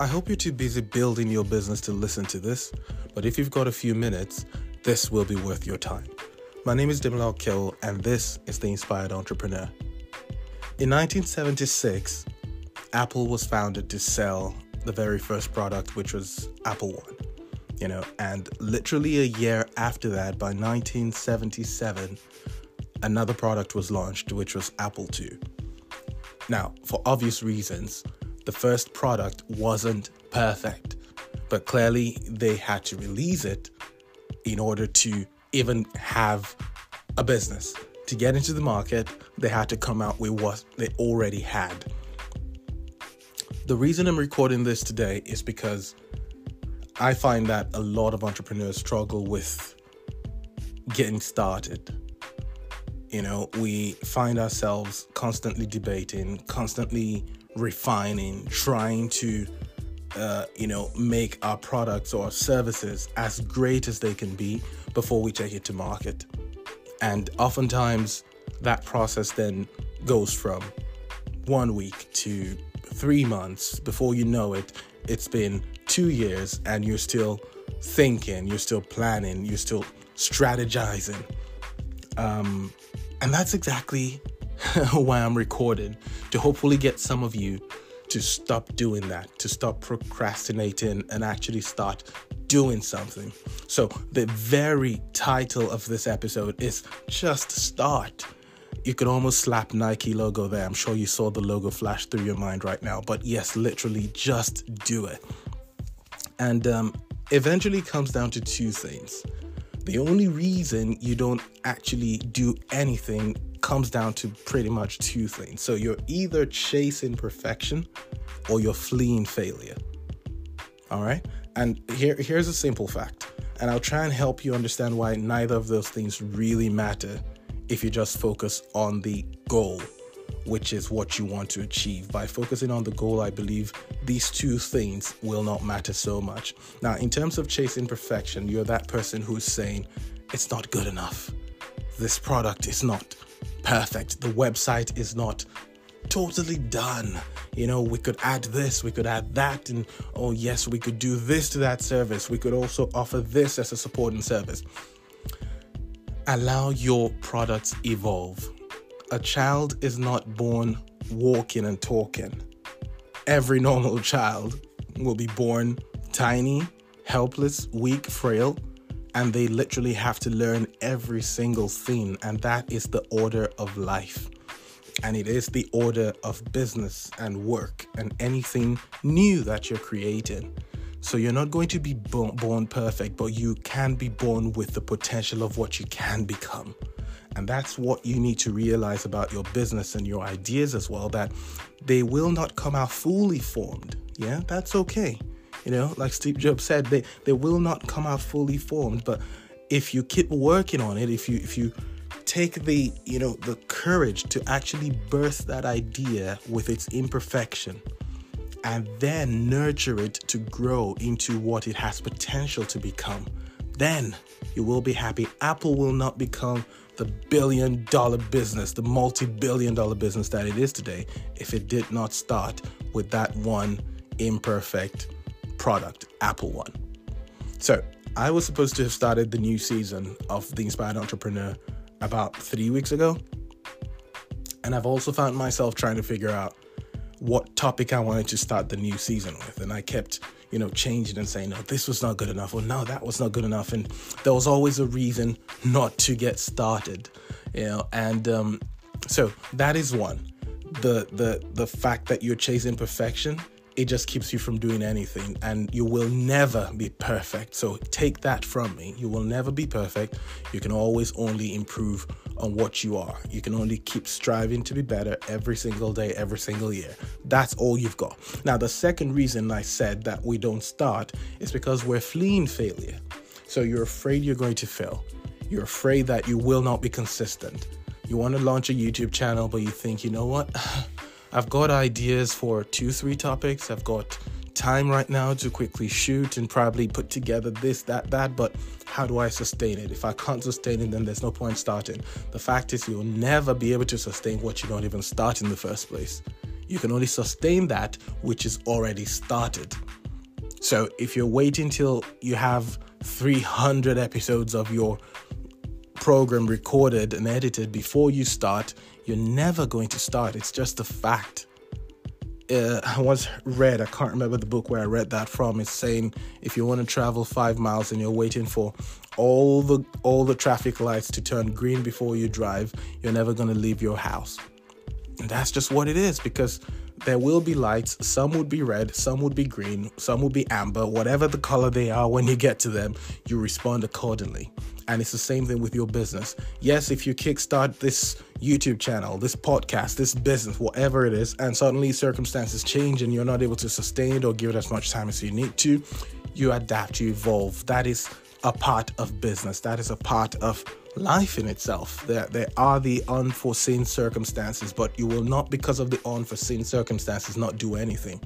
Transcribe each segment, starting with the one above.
I hope you're too busy building your business to listen to this, but if you've got a few minutes, this will be worth your time. My name is Dimlal Kill, and this is The Inspired Entrepreneur. In 1976, Apple was founded to sell the very first product, which was Apple One. You know, and literally a year after that, by 1977, another product was launched, which was Apple II. Now, for obvious reasons, the first product wasn't perfect, but clearly they had to release it in order to even have a business. To get into the market, they had to come out with what they already had. The reason I'm recording this today is because I find that a lot of entrepreneurs struggle with getting started. You know, we find ourselves constantly debating, constantly refining, trying to, uh, you know, make our products or services as great as they can be before we take it to market. And oftentimes, that process then goes from one week to three months. Before you know it, it's been two years and you're still thinking, you're still planning, you're still strategizing. Um, and that's exactly why I'm recording to hopefully get some of you to stop doing that, to stop procrastinating and actually start doing something. So, the very title of this episode is Just Start. You could almost slap Nike logo there. I'm sure you saw the logo flash through your mind right now. But yes, literally, just do it. And um, eventually comes down to two things. The only reason you don't actually do anything comes down to pretty much two things. So you're either chasing perfection or you're fleeing failure. All right? And here here's a simple fact. And I'll try and help you understand why neither of those things really matter if you just focus on the goal, which is what you want to achieve. By focusing on the goal, I believe these two things will not matter so much. Now, in terms of chasing perfection, you're that person who's saying, it's not good enough. This product is not perfect. The website is not totally done. You know, we could add this, we could add that, and oh, yes, we could do this to that service. We could also offer this as a supporting service. Allow your products evolve. A child is not born walking and talking. Every normal child will be born tiny, helpless, weak, frail, and they literally have to learn every single thing, and that is the order of life. And it is the order of business and work and anything new that you're creating. So you're not going to be born perfect, but you can be born with the potential of what you can become. And that's what you need to realize about your business and your ideas as well that they will not come out fully formed. Yeah, that's okay. You know, like Steve Jobs said, they, they will not come out fully formed, but if you keep working on it, if you if you take the you know the courage to actually birth that idea with its imperfection and then nurture it to grow into what it has potential to become then you will be happy apple will not become the billion dollar business the multi-billion dollar business that it is today if it did not start with that one imperfect product, Apple One. So I was supposed to have started the new season of The Inspired Entrepreneur about three weeks ago. And I've also found myself trying to figure out what topic I wanted to start the new season with. And I kept, you know, changing and saying, no, this was not good enough, or no, that was not good enough. And there was always a reason not to get started, you know. And um, so that is one. The the the fact that you're chasing perfection it just keeps you from doing anything and you will never be perfect. So take that from me. You will never be perfect. You can always only improve on what you are. You can only keep striving to be better every single day, every single year. That's all you've got. Now, the second reason I said that we don't start is because we're fleeing failure. So you're afraid you're going to fail. You're afraid that you will not be consistent. You want to launch a YouTube channel, but you think, you know what? I've got ideas for two, three topics. I've got time right now to quickly shoot and probably put together this, that, that, but how do I sustain it? If I can't sustain it, then there's no point starting. The fact is, you'll never be able to sustain what you don't even start in the first place. You can only sustain that which is already started. So if you're waiting till you have 300 episodes of your program recorded and edited before you start, you're never going to start. It's just a fact. Uh, I once read, I can't remember the book where I read that from. It's saying if you want to travel five miles and you're waiting for all the all the traffic lights to turn green before you drive, you're never going to leave your house. That's just what it is because there will be lights. Some would be red, some would be green, some would be amber. Whatever the color they are when you get to them, you respond accordingly. And it's the same thing with your business. Yes, if you kickstart this YouTube channel, this podcast, this business, whatever it is, and suddenly circumstances change and you're not able to sustain it or give it as much time as you need to, you adapt, you evolve. That is a part of business. That is a part of life in itself. There, there are the unforeseen circumstances, but you will not, because of the unforeseen circumstances, not do anything.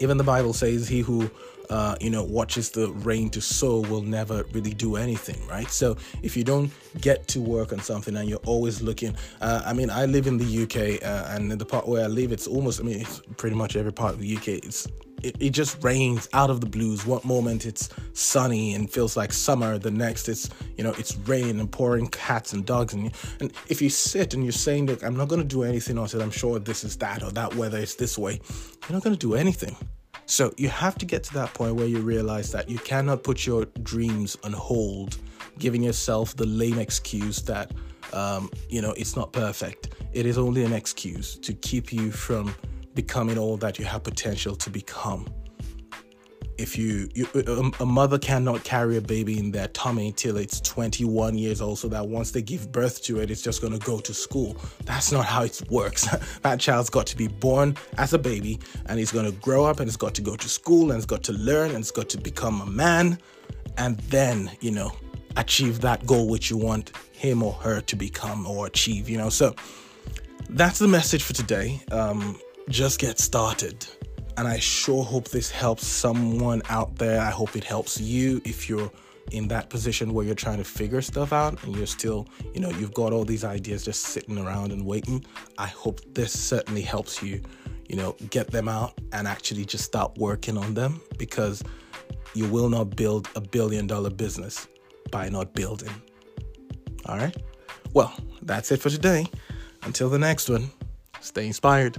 Even the Bible says, He who uh, you know, watches the rain to sow will never really do anything, right? So if you don't get to work on something and you're always looking, uh, I mean, I live in the UK, uh, and in the part where I live, it's almost, I mean, it's pretty much every part of the UK. It's it, it just rains out of the blues. One moment it's sunny and feels like summer, the next it's you know it's rain and pouring cats and dogs and and if you sit and you're saying look I'm not going to do anything until I'm sure this is that or that weather is this way, you're not going to do anything. So you have to get to that point where you realize that you cannot put your dreams on hold, giving yourself the lame excuse that um, you know it's not perfect. It is only an excuse to keep you from becoming all that you have potential to become. If you, you a mother cannot carry a baby in their tummy till it's 21 years old, so that once they give birth to it, it's just going to go to school. That's not how it works. that child's got to be born as a baby, and he's going to grow up, and he's got to go to school, and he's got to learn, and he's got to become a man, and then you know achieve that goal which you want him or her to become or achieve. You know, so that's the message for today. Um, just get started. And I sure hope this helps someone out there. I hope it helps you if you're in that position where you're trying to figure stuff out and you're still, you know, you've got all these ideas just sitting around and waiting. I hope this certainly helps you, you know, get them out and actually just start working on them because you will not build a billion dollar business by not building. All right? Well, that's it for today. Until the next one, stay inspired.